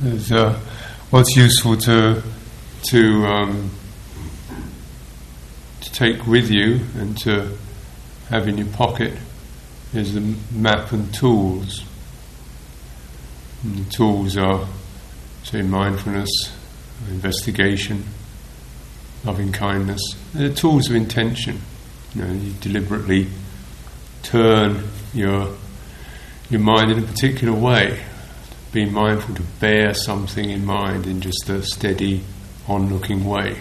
There's, uh, what's useful to to um, to take with you and to have in your pocket is the map and tools. And the tools are, say, mindfulness, investigation, loving kindness. They're tools of intention. You know, you deliberately turn your your mind in a particular way. Be mindful to bear something in mind in just a steady, on-looking way.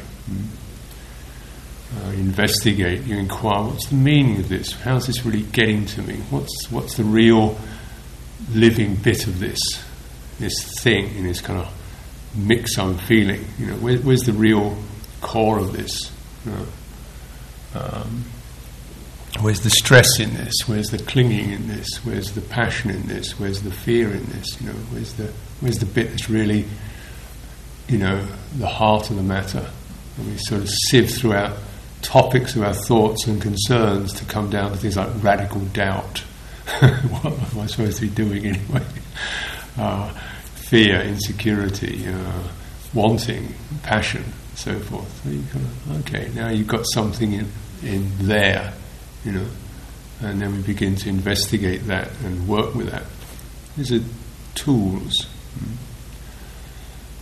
Uh, investigate. You inquire. What's the meaning of this? How's this really getting to me? What's what's the real living bit of this? This thing in this kind of mix I'm feeling. You know, where, where's the real core of this? You know, um, where's the stress in this? Where's the clinging in this? Where's the passion in this? Where's the fear in this? You know, where's the where's the bit that's really, you know, the heart of the matter? And we sort of sieve throughout topics of our thoughts and concerns to come down to things like radical doubt. what am I supposed to be doing anyway? Uh, fear, insecurity, uh, wanting, passion, so forth. So kind of, okay, now you've got something in, in there, you know, and then we begin to investigate that and work with that. These are tools.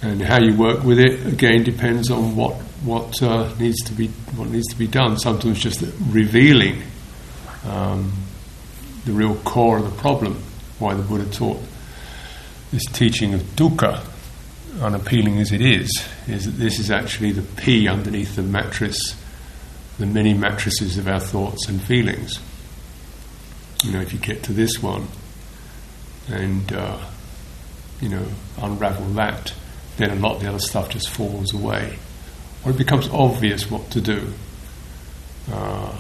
And how you work with it again depends on what what uh, needs to be what needs to be done. Sometimes just revealing um, the real core of the problem. Why the Buddha taught this teaching of dukkha, unappealing as it is, is that this is actually the pea underneath the mattress, the many mattresses of our thoughts and feelings. You know, if you get to this one and uh, you know unravel that, then a lot of the other stuff just falls away, or it becomes obvious what to do uh,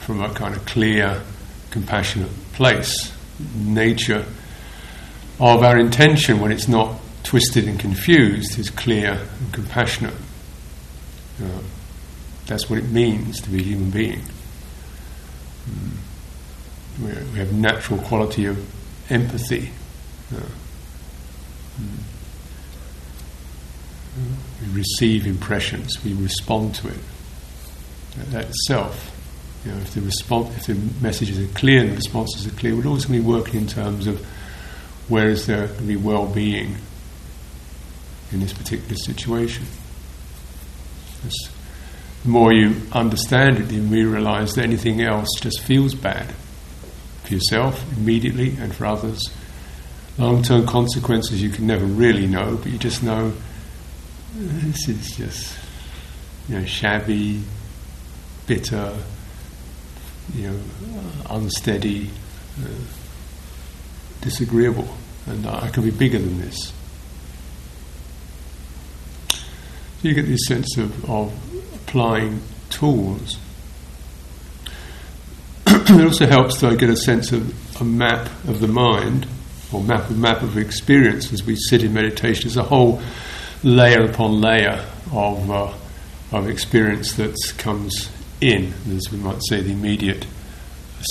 from a kind of clear, compassionate place. Nature of our intention when it's not twisted and confused is clear and compassionate. Uh, that's what it means to be a human being. Mm. We, have natural quality of empathy. Mm. We receive impressions, we respond to it. That itself, you know, if the response, if the messages are clear and the responses are clear, we're always going to be working in terms of where is there going to be well-being in this particular situation. It's, the more you understand it, the more you realize that anything else just feels bad for yourself immediately and for others. Long-term consequences you can never really know, but you just know this is just you know shabby, bitter, you know unsteady, uh, disagreeable, and I can be bigger than this. So you get this sense of, of applying tools. it also helps to get a sense of a map of the mind, or map map of experience as we sit in meditation. There's a whole layer upon layer of uh, of experience that comes in, as we might say, the immediate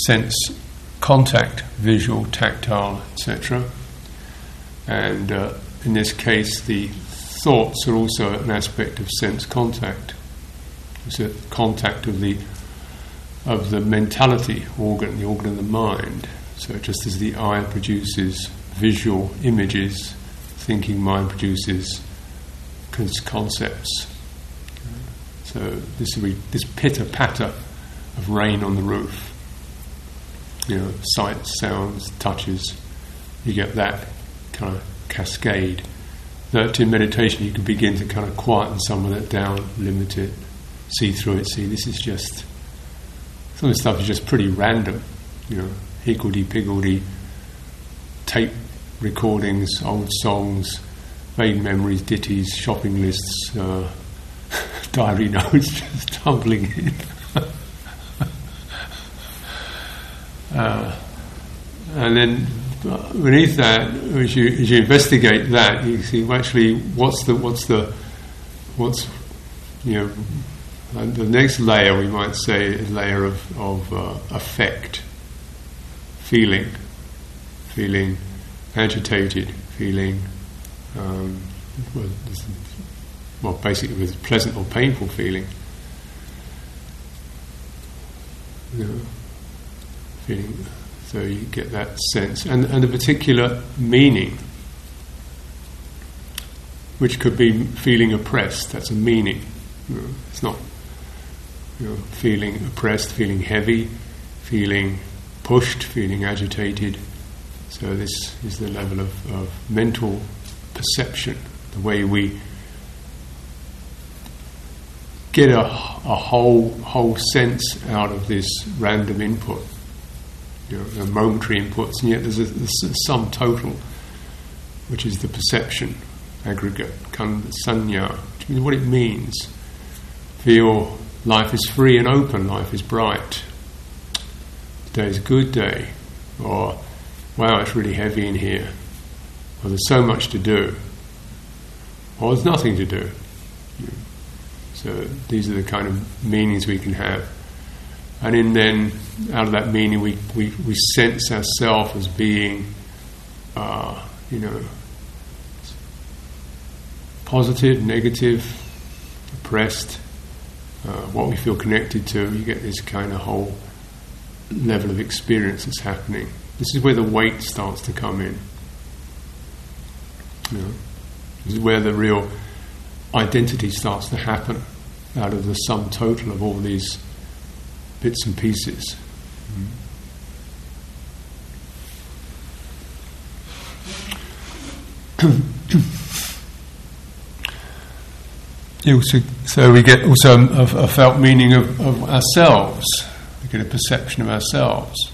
sense contact, visual, tactile, etc. And uh, in this case, the thoughts are also an aspect of sense contact. It's a contact of the of the mentality organ, the organ of the mind. So just as the eye produces visual images, thinking mind produces concepts. So this this pitter patter of rain on the roof. You know, sights, sounds, touches. You get that kind of cascade. That in meditation you can begin to kind of quieten some of that down, limit it, see through it. See, this is just some of the stuff is just pretty random. You know, higgledy piggledy tape recordings, old songs, vague memories, ditties, shopping lists, uh, diary notes just tumbling in. uh, and then beneath that, as you, as you investigate that, you see well, actually what's the what's the what's you know the next layer we might say a layer of of uh, affect, feeling, feeling agitated, feeling um, well, basically with pleasant or painful feeling. You know, feeling, so you get that sense, and, and a particular meaning, which could be feeling oppressed. That's a meaning. You know, it's not you know, feeling oppressed, feeling heavy, feeling pushed, feeling agitated. So this is the level of, of mental perception, the way we get a, a whole whole sense out of this random input, you know, momentary inputs, and yet there's a, there's a sum total, which is the perception aggregate, saññā, which means what it means. Feel life is free and open, life is bright. Today's a good day, or wow, it's really heavy in here, or there's so much to do, or there's nothing to do. So these are the kind of meanings we can have. And in then, out of that meaning, we, we, we sense ourselves as being, uh, you know, positive, negative, oppressed, uh, what we feel connected to. You get this kind of whole level of experience that's happening. This is where the weight starts to come in. You know, this is where the real identity starts to happen out of the sum total of all these bits and pieces. so we get also a, a felt meaning of, of, ourselves. We get a perception of ourselves.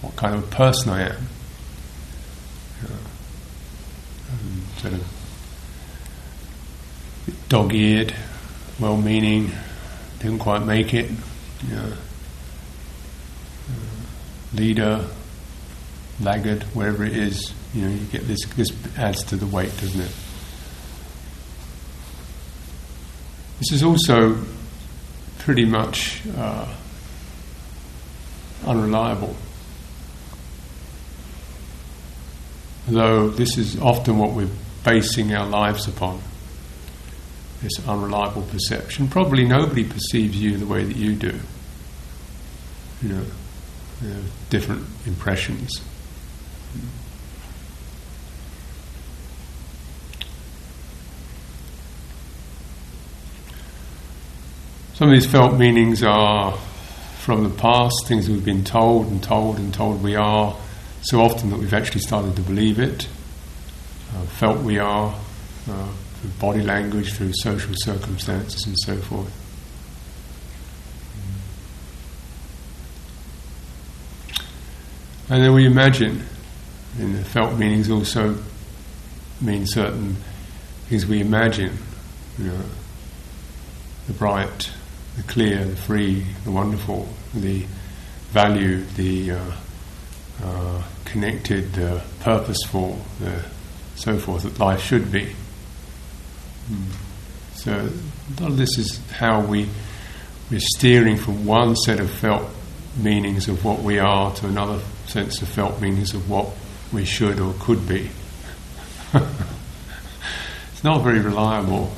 What kind of person I am. sort of dog eared, well meaning, didn't quite make it. Know, uh, leader, laggard, wherever it is, you know, you get this, this adds to the weight, doesn't it? This is also pretty much uh, unreliable. Though this is often what we're basing our lives upon this unreliable perception. Probably nobody perceives you the way that you do. You know, different impressions. Some of these felt meanings are from the past, things we've been told and told and told we are, so often that we've actually started to believe it, uh, felt we are. Uh, through body language, through social circumstances, and so forth. And then we imagine, and the felt meanings also mean certain things we imagine, you know, the bright, the clear, the free, the wonderful, the valued, the uh, uh, connected, the purposeful, the so forth that life should be. So a lot of this is how we we're steering from one set of felt meanings of what we are to another sense of felt meanings of what we should or could be. it's not very reliable.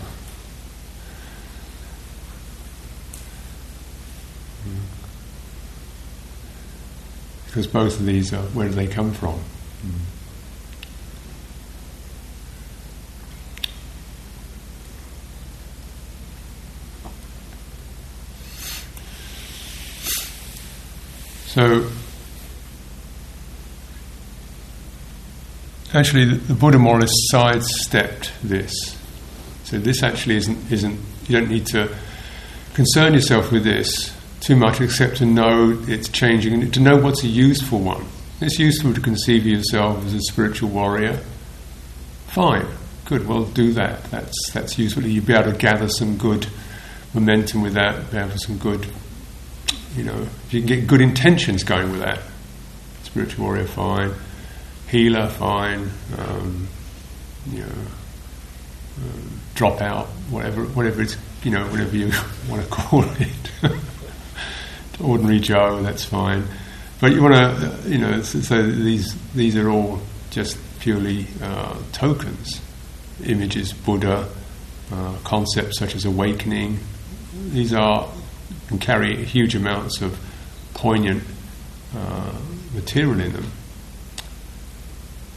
Because both of these are where do they come from? Mm. So, actually, the, the Buddha more or less sidestepped this. So this actually isn't isn't you don't need to concern yourself with this too much, except to know it's changing and to know what's a useful one. It's useful to conceive yourself as a spiritual warrior. Fine, good. Well, do that. That's that's useful. You'll be able to gather some good momentum with that. Be able to some good you know, if you can get good intentions going with that, spiritual warrior, fine. Healer, fine. Um, you know, um, drop out, whatever, whatever it's, you know, whatever you want to call it. Ordinary Joe, that's fine. But you want to, you know, so, these these are all just purely uh, tokens. Images, Buddha, uh, concepts such as awakening. These are can carry huge amounts of poignant uh, material in them.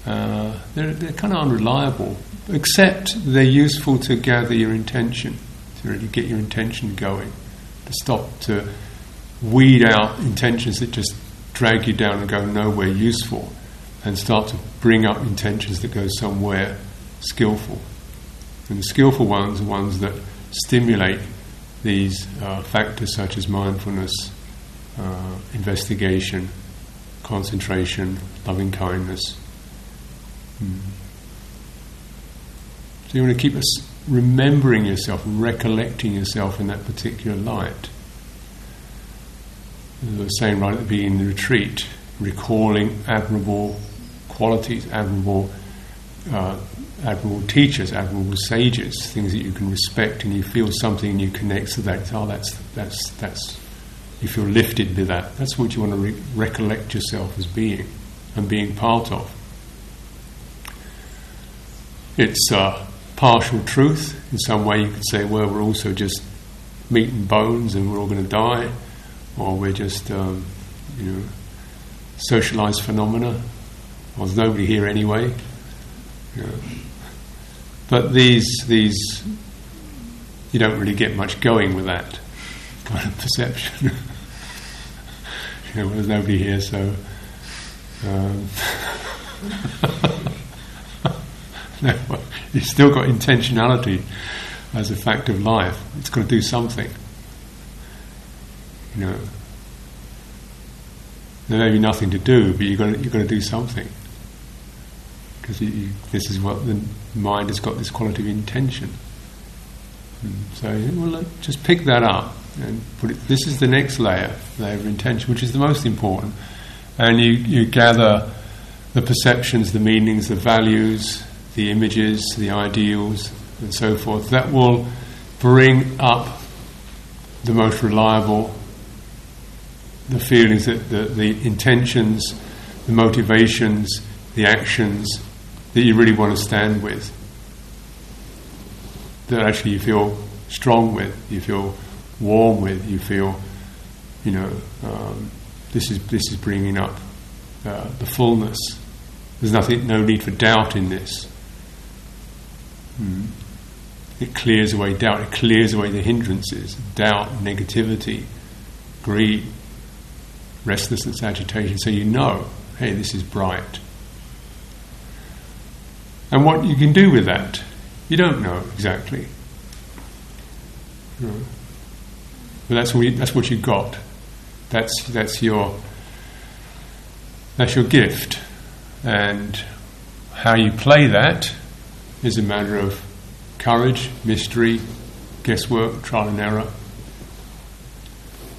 Uh, they're, they're kind of unreliable, except they're useful to gather your intention, to really get your intention going, to stop, to weed out intentions that just drag you down and go nowhere useful, and start to bring up intentions that go somewhere skillful. And the skillful ones are ones that stimulate these uh, factors such as mindfulness, uh, investigation, concentration, loving kindness. Mm. So you want to keep remembering yourself, recollecting yourself in that particular light. As I was saying right at the beginning of the retreat, recalling admirable qualities, admirable uh, admirable teachers, admirable sages, things that you can respect, and you feel something and you connect to that. Oh, that's that's that's. You feel lifted by that. That's what you want to re- recollect yourself as being and being part of. It's uh, partial truth. In some way, you could say, well, we're also just meat and bones, and we're all going to die, or we're just, um, you know, socialized phenomena. Well, there's nobody here anyway. You know. But these, these, you don't really get much going with that kind of perception. you know, there's nobody here, so. Um, no, you've still got intentionality as a fact of life. It's got to do something. You know, there may be nothing to do, but you've got to, you've got to do something because this is what the mind has got this quality of intention. And so, well, just pick that up and put it. This is the next layer, layer of intention, which is the most important. And you, you gather the perceptions, the meanings, the values, the images, the ideals, and so forth. That will bring up the most reliable, the feelings, that the, the intentions, the motivations, the actions that you really want to stand with, that actually you feel strong with, you feel warm with, you feel, you know, um, this is this is bringing up uh, the fullness. There's nothing, no need for doubt in this. Mm. It clears away doubt. It clears away the hindrances, doubt, negativity, greed, restlessness, agitation. So you know, hey, this is bright. And what you can do with that, you don't know exactly. Hmm. But that's what, you, that's what you got. That's, that's, your, that's your gift. And how you play that is a matter of courage, mystery, guesswork, trial and error.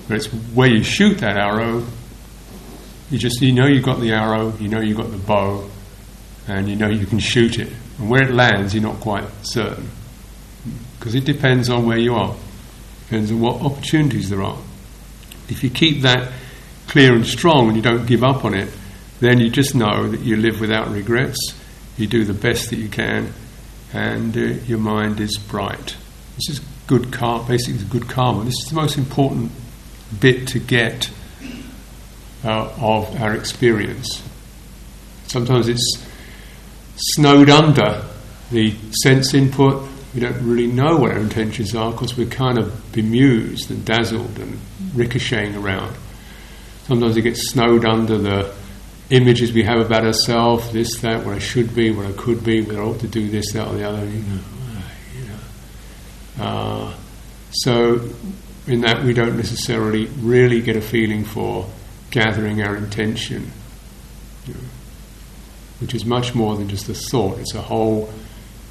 But it's where you shoot that arrow, you just you know you've got the arrow, you know you've got the bow, and you know you can shoot it. And where it lands, you're not quite certain. Because it depends on where you are, depends on what opportunities there are. If you keep that clear and strong and you don't give up on it, then you just know that you live without regrets, you do the best that you can, and uh, your mind is bright. This is good karma, basically, good karma. This is the most important bit to get uh, of our experience. Sometimes it's snowed under the sense input. We don't really know what our intentions are because we're kind of bemused and dazzled and ricocheting around. Sometimes it gets snowed under the images we have about ourselves, this, that, what I should be, what I could be, what I ought to do, this, that, or the other. You know, you know. Uh, so, in that, we don't necessarily really get a feeling for gathering our intention. You know which is much more than just a thought. It's a whole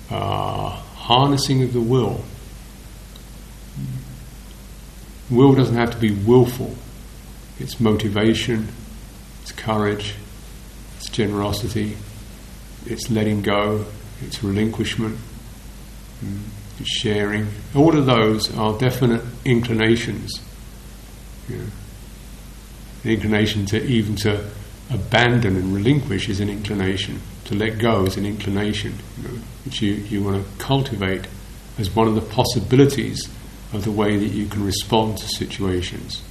uh, harnessing of the will. Will doesn't have to be willful. It's motivation, it's courage, it's generosity, it's letting go, it's relinquishment, mm, sharing. All of those are definite inclinations. You know, the inclination to even to abandon and relinquish is an inclination. to let go is an inclination, you know, which you, you want to cultivate as one of the possibilities of the way that you can respond to situations.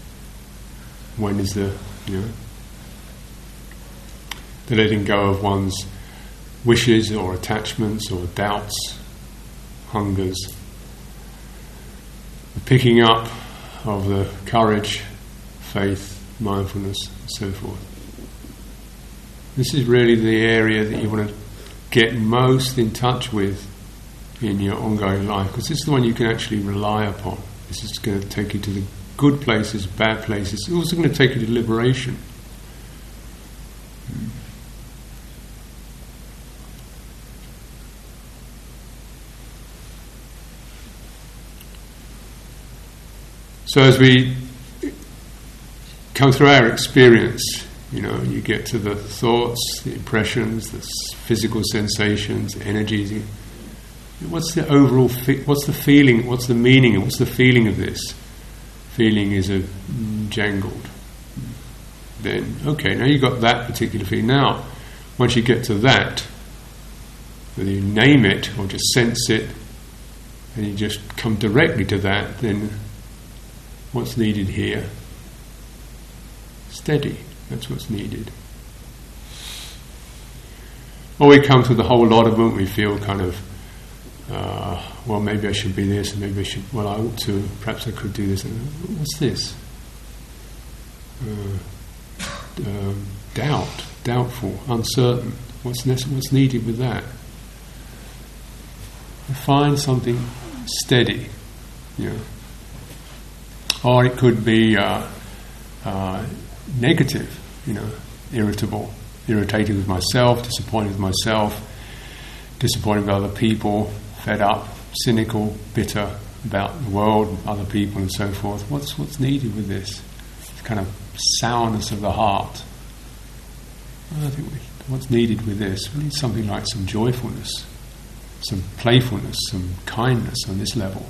When is the, you know, the letting go of one's wishes or attachments or doubts, hungers, the picking up of the courage, faith, mindfulness, and so forth. This is really the area that you want to get most in touch with in your ongoing life because this is the one you can actually rely upon. This is going to take you to the good places, bad places. It's also going to take you to liberation. So as we come through our experience, you know, you get to the thoughts, the impressions, the physical sensations, energies. What's the overall? Fi- what's the feeling? What's the meaning? What's the feeling of this? Feeling is a jangled. Then okay, now you've got that particular feeling. Now, once you get to that, whether you name it or just sense it, and you just come directly to that, then what's needed here? Steady. That's what's needed. Or we come to the whole lot of them, we feel kind of, uh, well, maybe I should be this, and maybe I should, well, I ought to, perhaps I could do this. What's this? Uh, um, doubt, doubtful, uncertain. What's, ne- what's needed with that? Find something steady, you know. Or it could be uh, uh, negative, you know, irritable, irritated with myself, disappointed with myself, disappointed with other people, fed up, cynical, bitter about the world, other people, and so forth. What's what's needed with this? It's kind of sourness of the heart. I think we, what's needed with this? We need something like some joyfulness, some playfulness, some kindness on this level.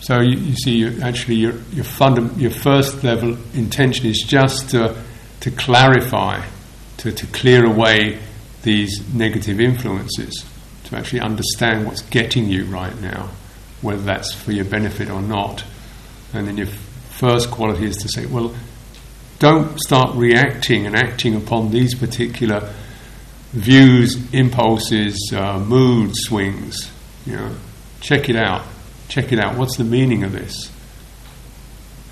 So you, you see, you, actually, your your, fundam- your first level intention is just to to clarify, to, to clear away these negative influences, to actually understand what's getting you right now, whether that's for your benefit or not. And then your first quality is to say, well, don't start reacting and acting upon these particular views, impulses, uh, mood swings. You know, check it out check it out. What's the meaning of this?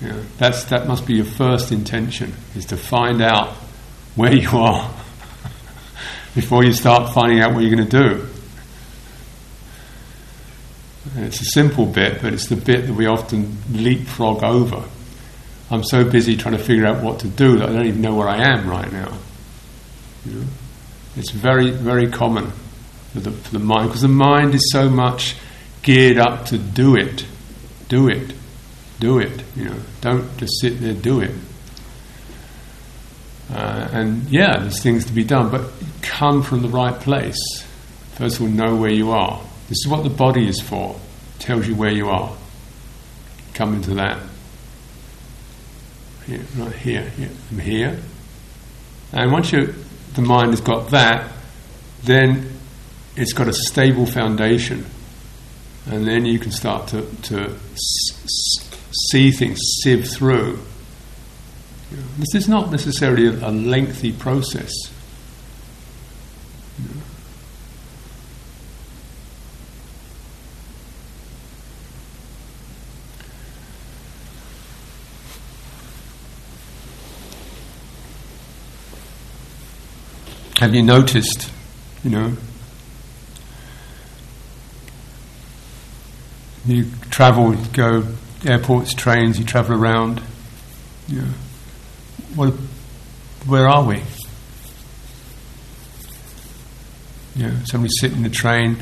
You know, that's that must be your first intention is to find out where you are before you start finding out what you're going to do. And it's a simple bit, but it's the bit that we often leapfrog over. I'm so busy trying to figure out what to do that I don't even know where I am right now. You know? It's very, very common for the, for the mind because the mind is so much geared up to do it, do it, do it. You know, don't just sit there, do it. Uh, and yeah, there's things to be done, but come from the right place. First of all, know where you are. This is what the body is for. It tells you where you are. Come into that. Here, here, here. I'm here. And once you, the mind has got that, then it's got a stable foundation and then you can start to, to see things, sieve through. You know, this is not necessarily a, a lengthy process. You know. Have you noticed, you know, You travel, go airports, trains, you travel around. You know, what, where are we? You know, sitting in the train,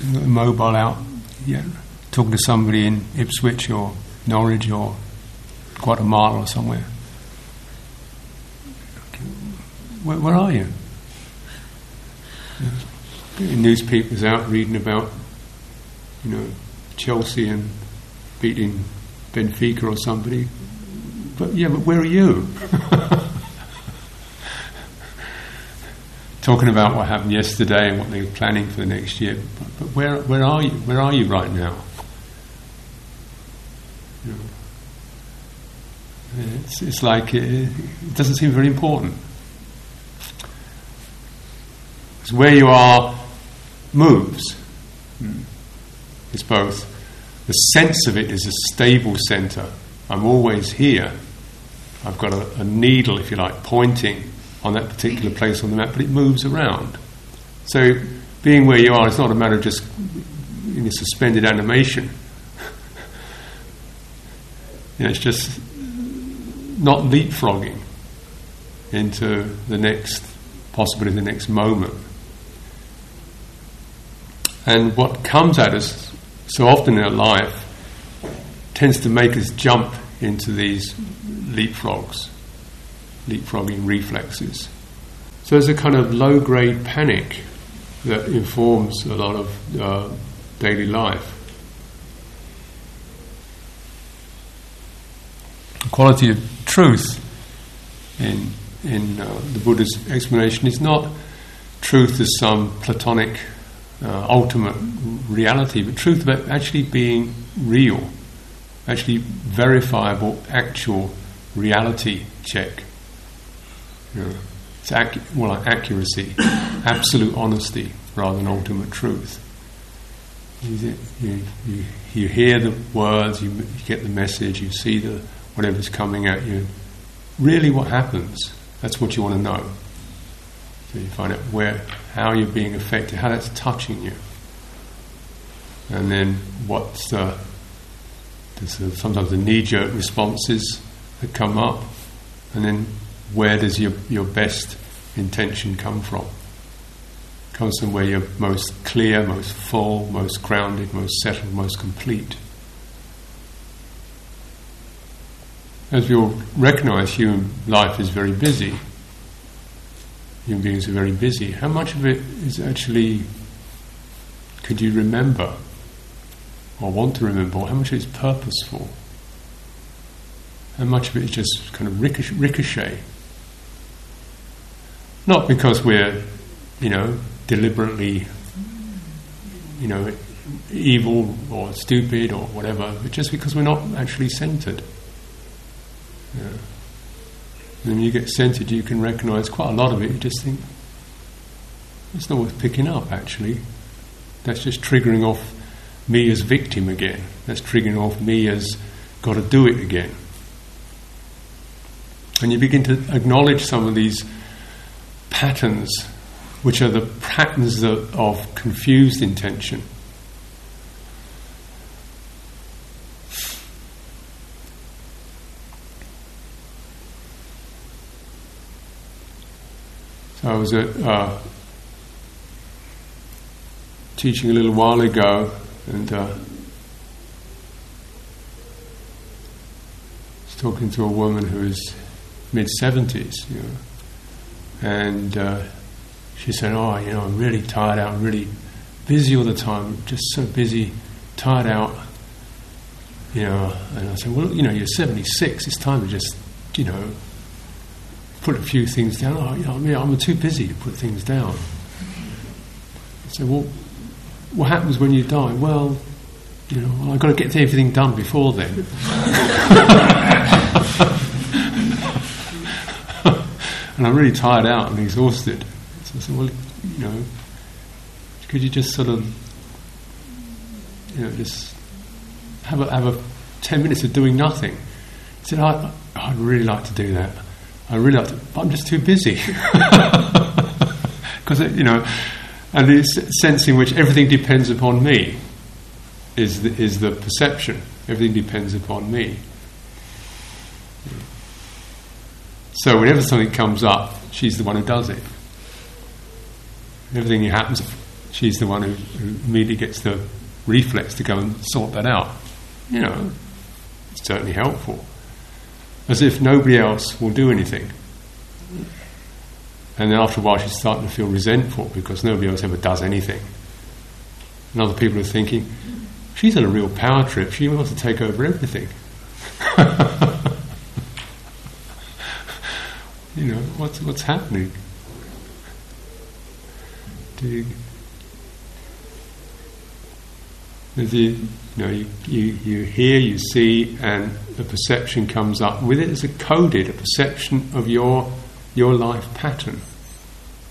mobile out, yeah, talking to somebody in Ipswich or Norwich or Guatemala or somewhere. Where, where are you? Yeah. Newspapers out reading about, you know, Chelsea and beating Benfica or somebody. But yeah, but where are you? talking about what happened yesterday and what they're planning for the next year. But, but where, where are you? Where are you right now? You know, it's, it's like it, it doesn't seem very important. Because where you are moves. Hmm. It's both the sense of it is a stable center. I'm always here. I've got a, a needle, if you like, pointing on that particular place on the map, but it moves around. So being where you are is not a matter of just in a suspended animation. you know, it's just not leapfrogging into the next, possibly the next moment. And what comes at us so often in our life tends to make us jump into these leapfrogs, leapfrogging reflexes. So there's a kind of low grade panic that informs a lot of uh, daily life. The quality of truth in, in uh, the Buddha's explanation is not truth as some Platonic uh, ultimate reality, but truth about actually being real, actually verifiable, actual reality check. You know, it's ac- more like accuracy, absolute honesty rather than ultimate truth. You, you, you hear the words, you, you get the message, you see the whatever's coming at you. Really, what happens? That's what you want to know. So you find out where, how you're being affected, how that's touching you, and then what's the, sometimes the knee-jerk responses that come up, and then where does your your best intention come from? Comes from where you're most clear, most full, most grounded, most settled, most complete. As you'll recognize, human life is very busy human beings are very busy. How much of it is actually, could you remember or want to remember, or how much of it is purposeful? How much of it is just kind of ricochet? Not because we're, you know, deliberately, you know, evil or stupid or whatever, but just because we're not actually centered. Yeah. And when you get centered, you can recognize quite a lot of it. You just think, it's not worth picking up, actually. That's just triggering off me as victim again. That's triggering off me as got to do it again. And you begin to acknowledge some of these patterns, which are the patterns of, of confused intention. I was at uh, teaching a little while ago, and uh, was talking to a woman who is mid seventies, you know, and uh, she said, "Oh, you know, I'm really tired out. I'm really busy all the time. Just so busy, tired out." You know, and I said, "Well, you know, you're 76. It's time to just, you know, put a few things down. Oh, you know, I'm too busy to put things down. So, well, what happens when you die? Well, you know, well, I've got to get everything done before then. and I'm really tired out and exhausted. So I said, well, you know, could you just sort of, you know, just have a, have a 10 minutes of doing nothing? He said, I, I'd really like to do that. I but I'm just too busy. Because, you know, and the sense in which everything depends upon me is the, is the perception. Everything depends upon me. So whenever something comes up, she's the one who does it. Everything happens, she's the one who, who immediately gets the reflex to go and sort that out. You know, it's certainly helpful as if nobody else will do anything. And then after a while, she's starting to feel resentful because nobody else ever does anything. And other people are thinking, she's on a real power trip. She wants to take over everything. you know, what's, what's happening? you, you know, you, you, you hear, you see, and a perception comes up. With it is a coded, a perception of your, your life pattern.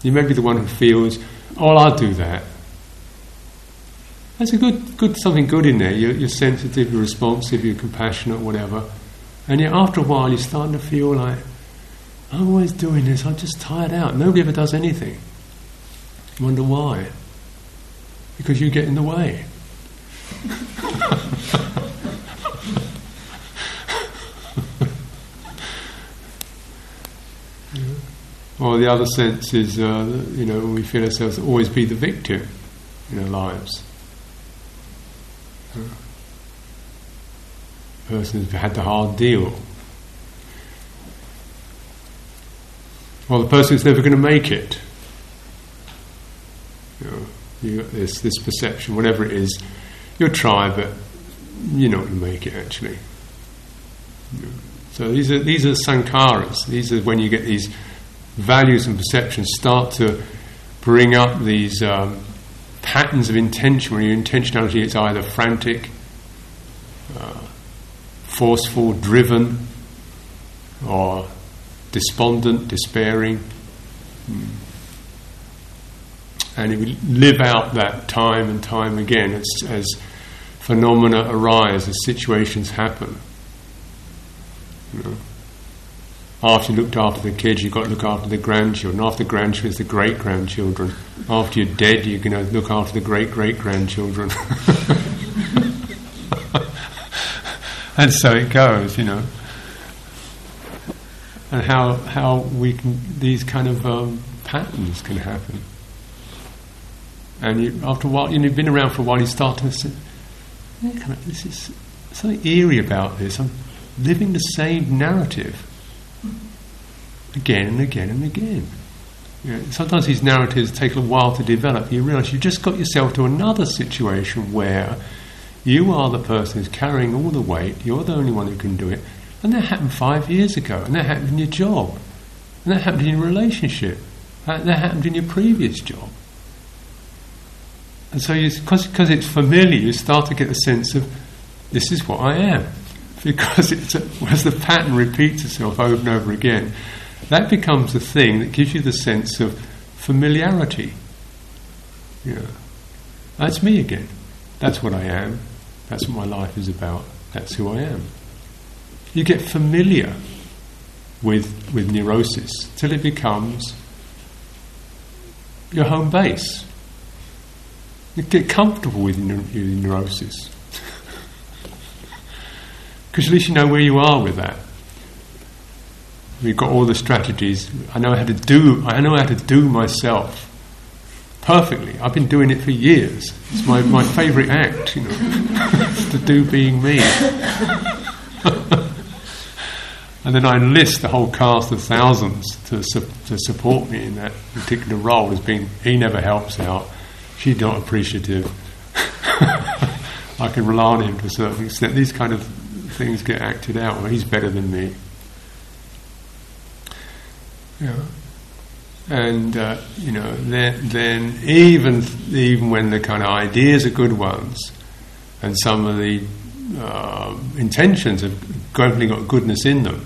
You may be the one who feels, oh, I'll do that. There's a good, good something good in there. You're, you're sensitive, you're responsive, you're compassionate, whatever. And yet, after a while, you're starting to feel like, I'm always doing this. I'm just tired out. Nobody ever does anything. You wonder why? Because you get in the way. Or the other sense is, uh, you know, we feel ourselves always be the victim in our lives. person who's had the hard deal. Or the person who's never going to make it. You know, you this, this perception, whatever it is, you'll try, but you're not going to make it actually. So these are these are sankharas. These are when you get these values and perceptions start to bring up these um, patterns of intention, your intentionality is either frantic, uh, forceful, driven, or despondent, despairing. And will live out that time and time again as, as phenomena arise, as situations happen. You know. After you looked after the kids, you've got to look after the grandchildren. After the grandchildren, the great grandchildren. After you're dead, you're going to look after the great great grandchildren. and so it goes, you know. And how how we can these kind of um, patterns can happen. And you, after a while, you know, you've been around for a while, you start to kind of, this is something eerie about this. I'm living the same narrative again and again and again. You know, sometimes these narratives take a while to develop. You realise you've just got yourself to another situation where you are the person who's carrying all the weight, you're the only one who can do it, and that happened five years ago, and that happened in your job, and that happened in your relationship, that, that happened in your previous job. And so, because it's familiar, you start to get a sense of this is what I am. Because it's a, as the pattern repeats itself over and over again, that becomes the thing that gives you the sense of familiarity. Yeah. That's me again. That's what I am. That's what my life is about. That's who I am. You get familiar with, with neurosis till it becomes your home base. Get comfortable with your neurosis. Because at least you know where you are with that. We've got all the strategies. I know how to do. I know how to do myself perfectly. I've been doing it for years. It's my, my favourite act, you know, to do being me. and then I enlist the whole cast of thousands to su- to support me in that particular role as being. He never helps out. She's not appreciative. I can rely on him to a certain extent. These kind of things get acted out. Well, he's better than me. Yeah. And uh, you know, then, then even even when the kind of ideas are good ones, and some of the uh, intentions have definitely got goodness in them,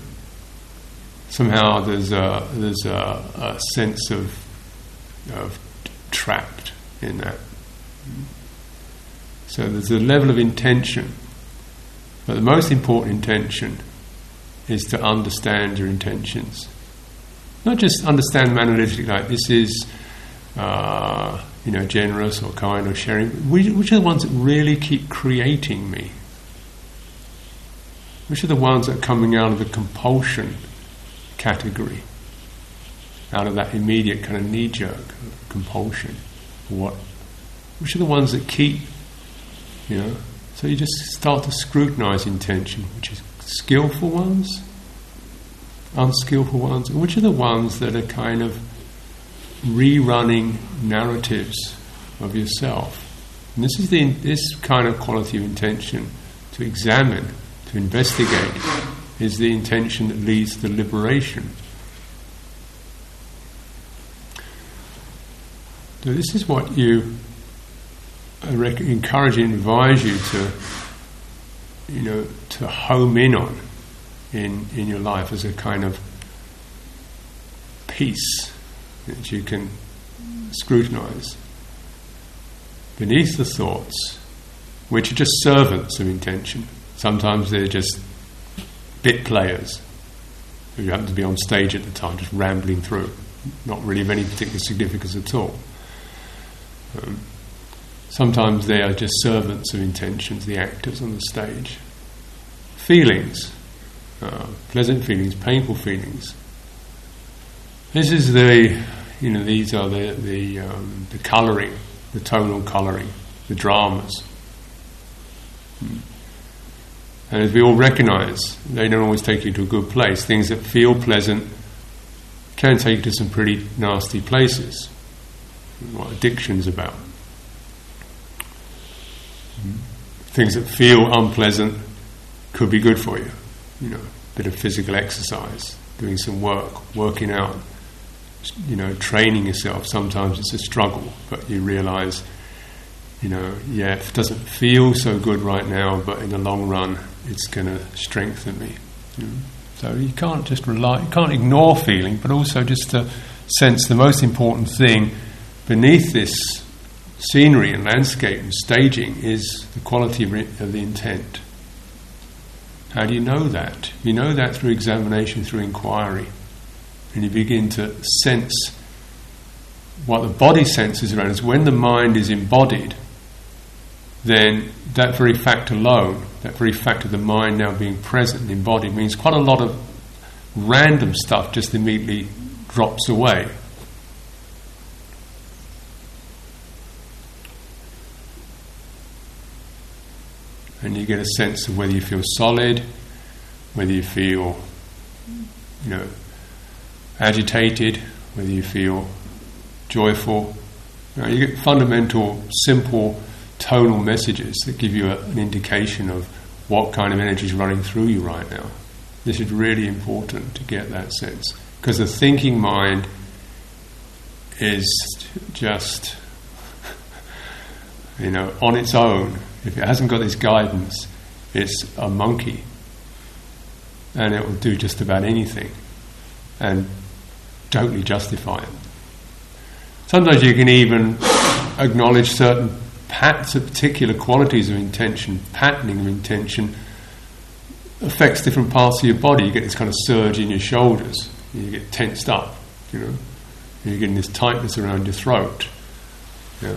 somehow there's a there's a, a sense of of trapped in that. So there's a level of intention, but the most important intention is to understand your intentions not just understand them analytically, like this is, uh, you know, generous or kind or sharing. Which, are the ones that really keep creating me? Which are the ones that are coming out of the compulsion category? Out of that immediate kind of knee jerk compulsion? What? Which are the ones that keep, you know? So you just start to scrutinize intention, which is skillful ones unskillful ones, which are the ones that are kind of rerunning narratives of yourself. And this is the this kind of quality of intention to examine, to investigate, is the intention that leads to liberation. So this is what you I rec- encourage and advise you to, you know, to home in on in in your life as a kind of piece that you can scrutinize beneath the thoughts, which are just servants of intention. Sometimes they're just bit players who happen to be on stage at the time, just rambling through, not really of any particular significance at all. Um, sometimes they are just servants of intentions, the actors on the stage. Feelings, uh, pleasant feelings, painful feelings. This is the, you know, these are the the, um, the colouring, the tonal colouring, the dramas. Hmm. And as we all recognise, they don't always take you to a good place. Things that feel pleasant can take you to some pretty nasty places. What addiction's about. Things that feel unpleasant could be good for you. You know, a bit of physical exercise, doing some work, working out, you know, training yourself. Sometimes it's a struggle, but you realise, you know, yeah, it doesn't feel so good right now, but in the long run, it's going to strengthen me. So you can't just rely, you can't ignore feeling, but also just to sense the most important thing beneath this scenery and landscape and staging is the quality of the intent. How do you know that? You know that through examination, through inquiry. And you begin to sense what the body senses around us. When the mind is embodied, then that very fact alone, that very fact of the mind now being present and embodied, means quite a lot of random stuff just immediately drops away. And you get a sense of whether you feel solid, whether you feel, you know, agitated, whether you feel joyful. You, know, you get fundamental, simple, tonal messages that give you a, an indication of what kind of energy is running through you right now. This is really important to get that sense because the thinking mind is just, you know, on its own if it hasn't got this guidance, it's a monkey. And it will do just about anything and totally justify it. Sometimes you can even acknowledge certain patterns, of particular qualities of intention, patterning of intention affects different parts of your body. You get this kind of surge in your shoulders, you get tensed up, you know, you're getting this tightness around your throat. Yeah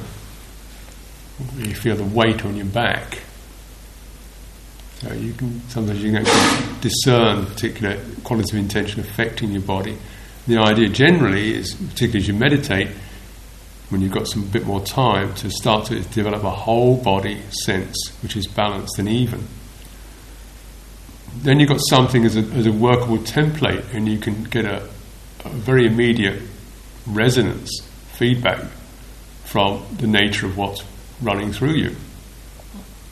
you feel the weight on your back. So you can sometimes you can actually discern particular qualities of intention affecting your body. The idea generally is, particularly as you meditate, when you've got some bit more time, to start to develop a whole body sense which is balanced and even. Then you've got something as a, as a workable template, and you can get a, a very immediate resonance, feedback from the nature of what's running through you.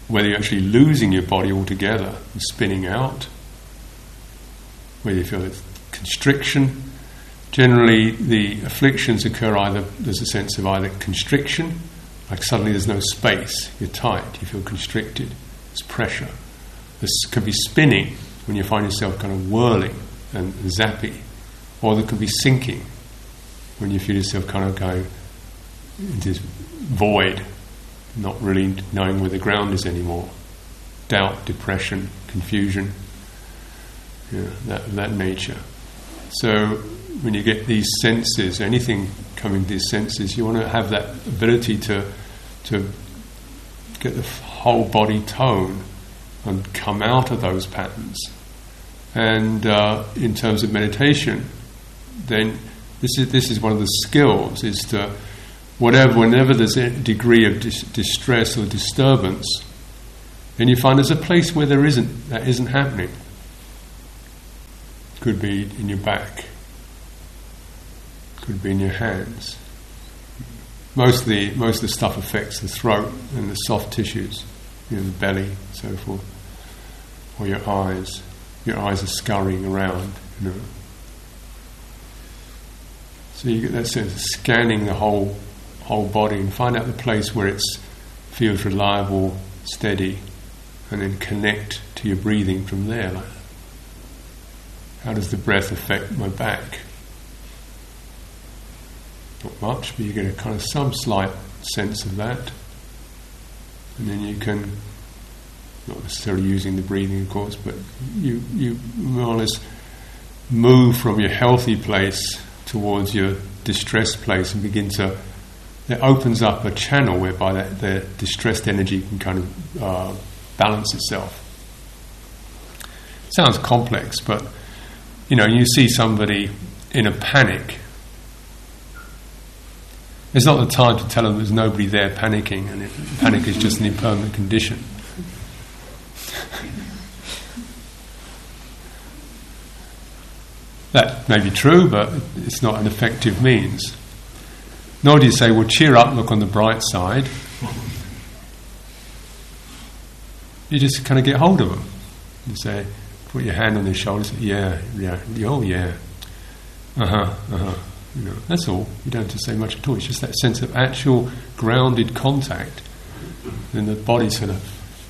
Whether you're actually losing your body altogether and spinning out, whether you feel it's constriction. Generally, the afflictions occur either, there's a sense of either constriction, like suddenly there's no space, you're tight, you feel constricted, there's pressure. This could be spinning when you find yourself kind of whirling and zappy, or there could be sinking when you feel yourself kind of going into this void not really knowing where the ground is anymore, doubt, depression, confusion, you know, that, that nature. So when you get these senses, anything coming to these senses, you want to have that ability to to get the whole body tone and come out of those patterns. And uh, in terms of meditation, then this is this is one of the skills is to whatever, whenever there's a degree of dis- distress or disturbance, then you find there's a place where there isn't, that isn't happening. Could be in your back, could be in your hands. Most of the, most of the stuff affects the throat and the soft tissues, you know, the belly, so forth, or your eyes. Your eyes are scurrying around, you know. So you get that sense of scanning the whole whole body and find out the place where it feels reliable, steady, and then connect to your breathing from there. Like, how does the breath affect my back? Not much, but you get a kind of some slight sense of that. And then you can, not necessarily using the breathing, of course, but you, you more or less move from your healthy place towards your distressed place and begin to. It opens up a channel whereby that, the distressed energy can kind of uh, balance itself. sounds complex, but you know, you see somebody in a panic. It's not the time to tell them there's nobody there panicking, and panic is just an impermanent condition. that may be true, but it's not an effective means. Nor do you say, well, cheer up, look on the bright side. You just kind of get hold of them. You say, put your hand on their shoulders. Yeah, yeah, oh yeah. Uh huh, uh huh. You know, that's all. You don't have to say much at all. It's just that sense of actual grounded contact. Then the body sort of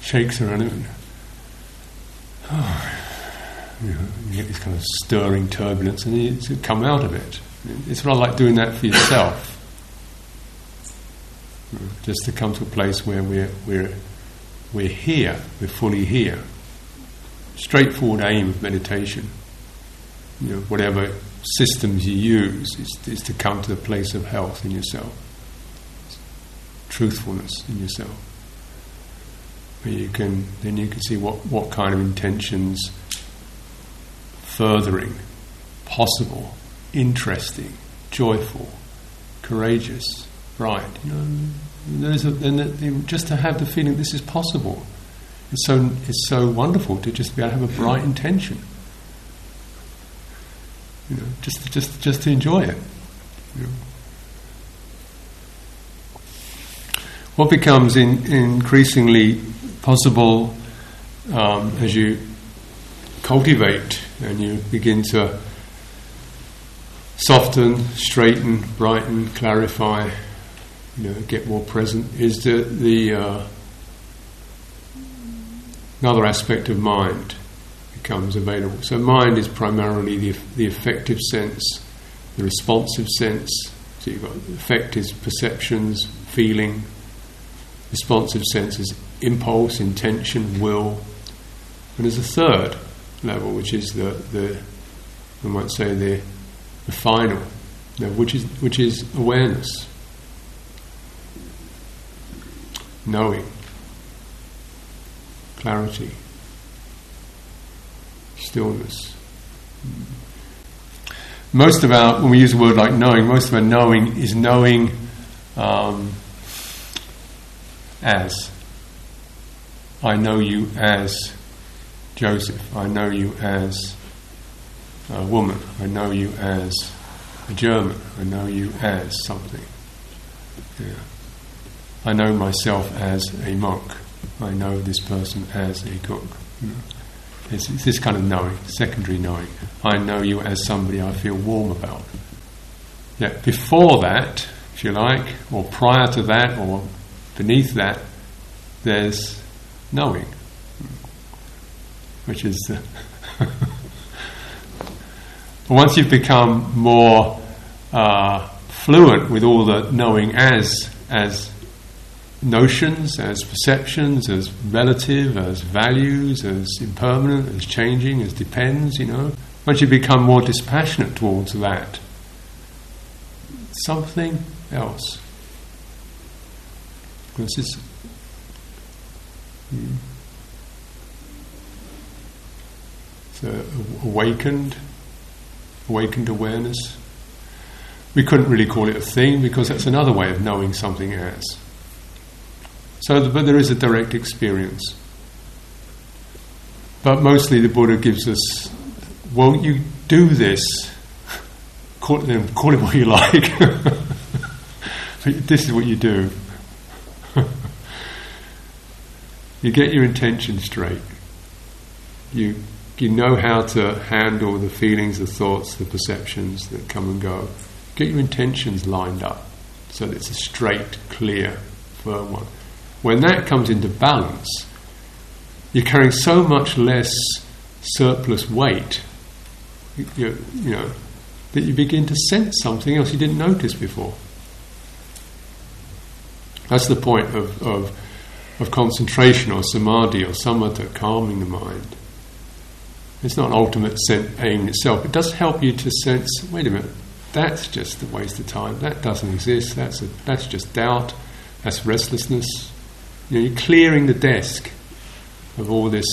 shakes around it. Oh, you, know, you get this kind of stirring turbulence, and you come out of it. It's rather like doing that for yourself. Just to come to a place where we're, we're, we're here, we're fully here. Straightforward aim of meditation, you know, whatever systems you use, is, is to come to the place of health in yourself, truthfulness in yourself. Where you can, then you can see what, what kind of intentions furthering, possible, interesting, joyful, courageous, bright. You know, there's a, then just to have the feeling this is possible it's so, it's so wonderful to just be able to have a bright intention. You know, just, just, just to enjoy it. You know. What becomes in, increasingly possible um, as you cultivate and you begin to soften, straighten, brighten, clarify, you know, get more present, is the, the uh, another aspect of mind becomes available. So, mind is primarily the, the affective sense, the responsive sense. So, you've got affect is perceptions, feeling, responsive sense is impulse, intention, will. And there's a third level, which is the, the I might say, the, the final level, which is, which is awareness, knowing clarity, stillness. Most of our, when we use a word like knowing, most of our knowing is knowing um, as. I know you as Joseph. I know you as a woman. I know you as a German. I know you as something. Yeah. I know myself as a monk. I know this person as a cook. It's, it's, this kind of knowing, secondary knowing. I know you as somebody I feel warm about. Yeah, before that, if you like, or prior to that, or beneath that, there's knowing, which is. Once you've become more uh, fluent with all the knowing as as notions, as perceptions, as relative, as values, as impermanent, as changing, as depends, you know. Once you become more dispassionate towards that, something else. This is. Hmm. So awakened, awakened awareness. We couldn't really call it a thing because that's another way of knowing something as. So, but there is a direct experience. But mostly the Buddha gives us, won't you do this? Call it, call it what you like. this is what you do. you get your intention straight. You, you know how to handle the feelings, the thoughts, the perceptions that come and go. Get your intentions lined up. so that it's a straight, clear, firm one. When that comes into balance, you're carrying so much less surplus weight, you, you know, that you begin to sense something else you didn't notice before. That's the point of, of, of concentration or samadhi or samatha, calming the mind. It's not ultimate aim itself. It does help you to sense wait a minute, that's just a waste of time. That doesn't exist. That's, a, that's just doubt. That's restlessness. You know, you're clearing the desk of all this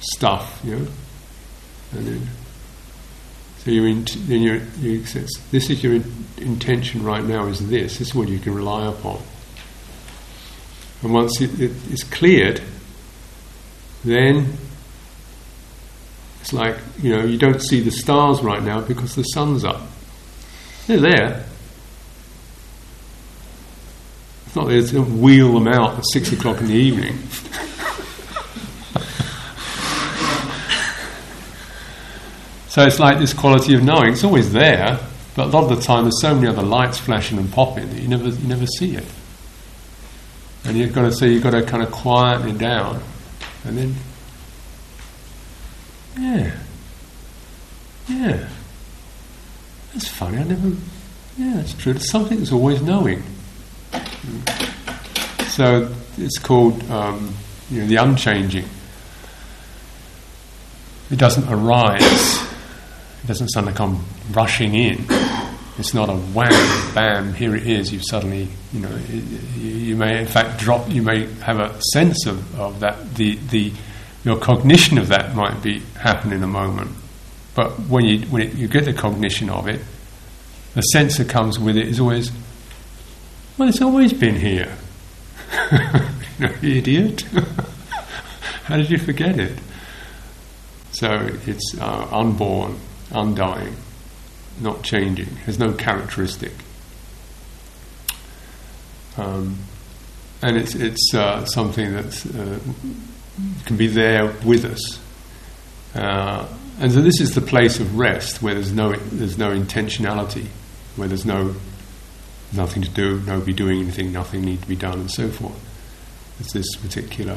stuff, you know. And then, so you're in, then you're, you this is your in, intention right now. Is this? This is what you can rely upon. And once it, it is cleared, then it's like you know you don't see the stars right now because the sun's up. They're there. It's not there to wheel them out at six o'clock in the evening. so it's like this quality of knowing. It's always there, but a lot of the time there's so many other lights flashing and popping that you never you never see it. And you've got to say you've got to kind of quieten it down, and then yeah, yeah. That's funny. I never. Yeah, that's true. It's something that's always knowing. So it's called um, you know the unchanging. It doesn't arise. It doesn't suddenly come rushing in. It's not a wham, bam. Here it is. You've suddenly, you know, you, may in fact drop. You may have a sense of, of that. The the your cognition of that might be happen in a moment, but when you when it, you get the cognition of it, the sense that comes with it is always, well, it's always been here. you know, idiot. How did you forget it? So it's uh, unborn, undying, not changing, has no characteristic. Um, and it's, it's uh, something that uh, can be there with us. Uh, and so this is the place of rest where there's no, there's no intentionality, where there's no nothing to do, nobody doing anything, nothing need to be done, and so forth. It's this particular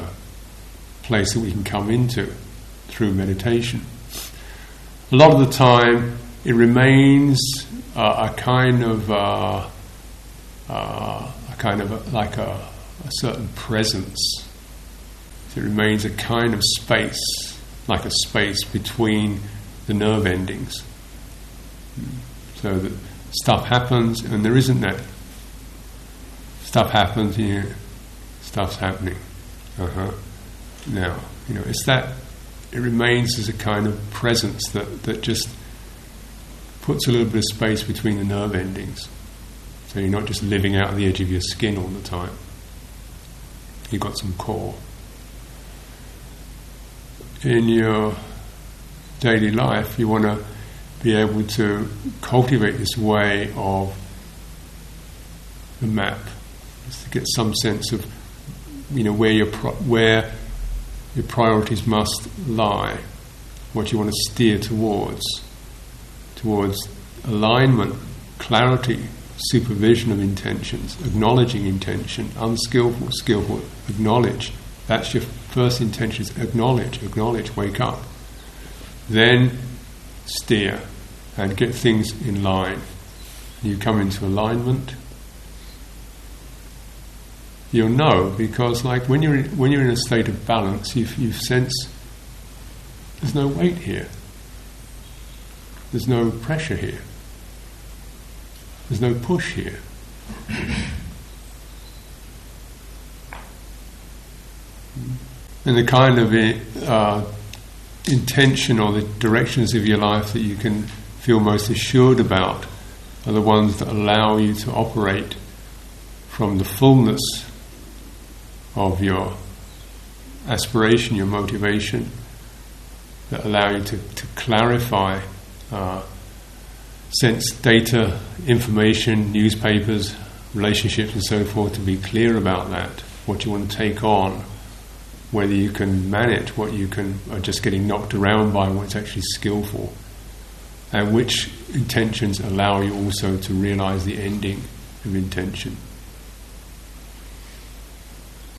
place that we can come into through meditation. A lot of the time, it remains uh, a kind of uh, uh, a kind of a, like a, a certain presence. It remains a kind of space like a space between the nerve endings. So that stuff happens and there isn't that. Stuff happens here, stuff's happening. Uh-huh. Now, you know, it's that it remains as a kind of presence that, that just puts a little bit of space between the nerve endings. So you're not just living out the edge of your skin all the time. You've got some core in your daily life, you want to be able to cultivate this way of the map, just to get some sense of you know where your pro- where your priorities must lie, what you want to steer towards, towards alignment, clarity, supervision of intentions, acknowledging intention, unskillful, skillful, acknowledge. That's your first intention is acknowledge, acknowledge, wake up. Then steer and get things in line. You come into alignment. You'll know because, like when you're in, when you're in a state of balance, you you sense there's no weight here. There's no pressure here. There's no push here. and the kind of uh, intention or the directions of your life that you can feel most assured about are the ones that allow you to operate from the fullness of your aspiration, your motivation, that allow you to, to clarify uh, sense data, information, newspapers, relationships, and so forth, to be clear about that, what you want to take on whether you can manage what you can are just getting knocked around by what's actually skillful and which intentions allow you also to realize the ending of intention.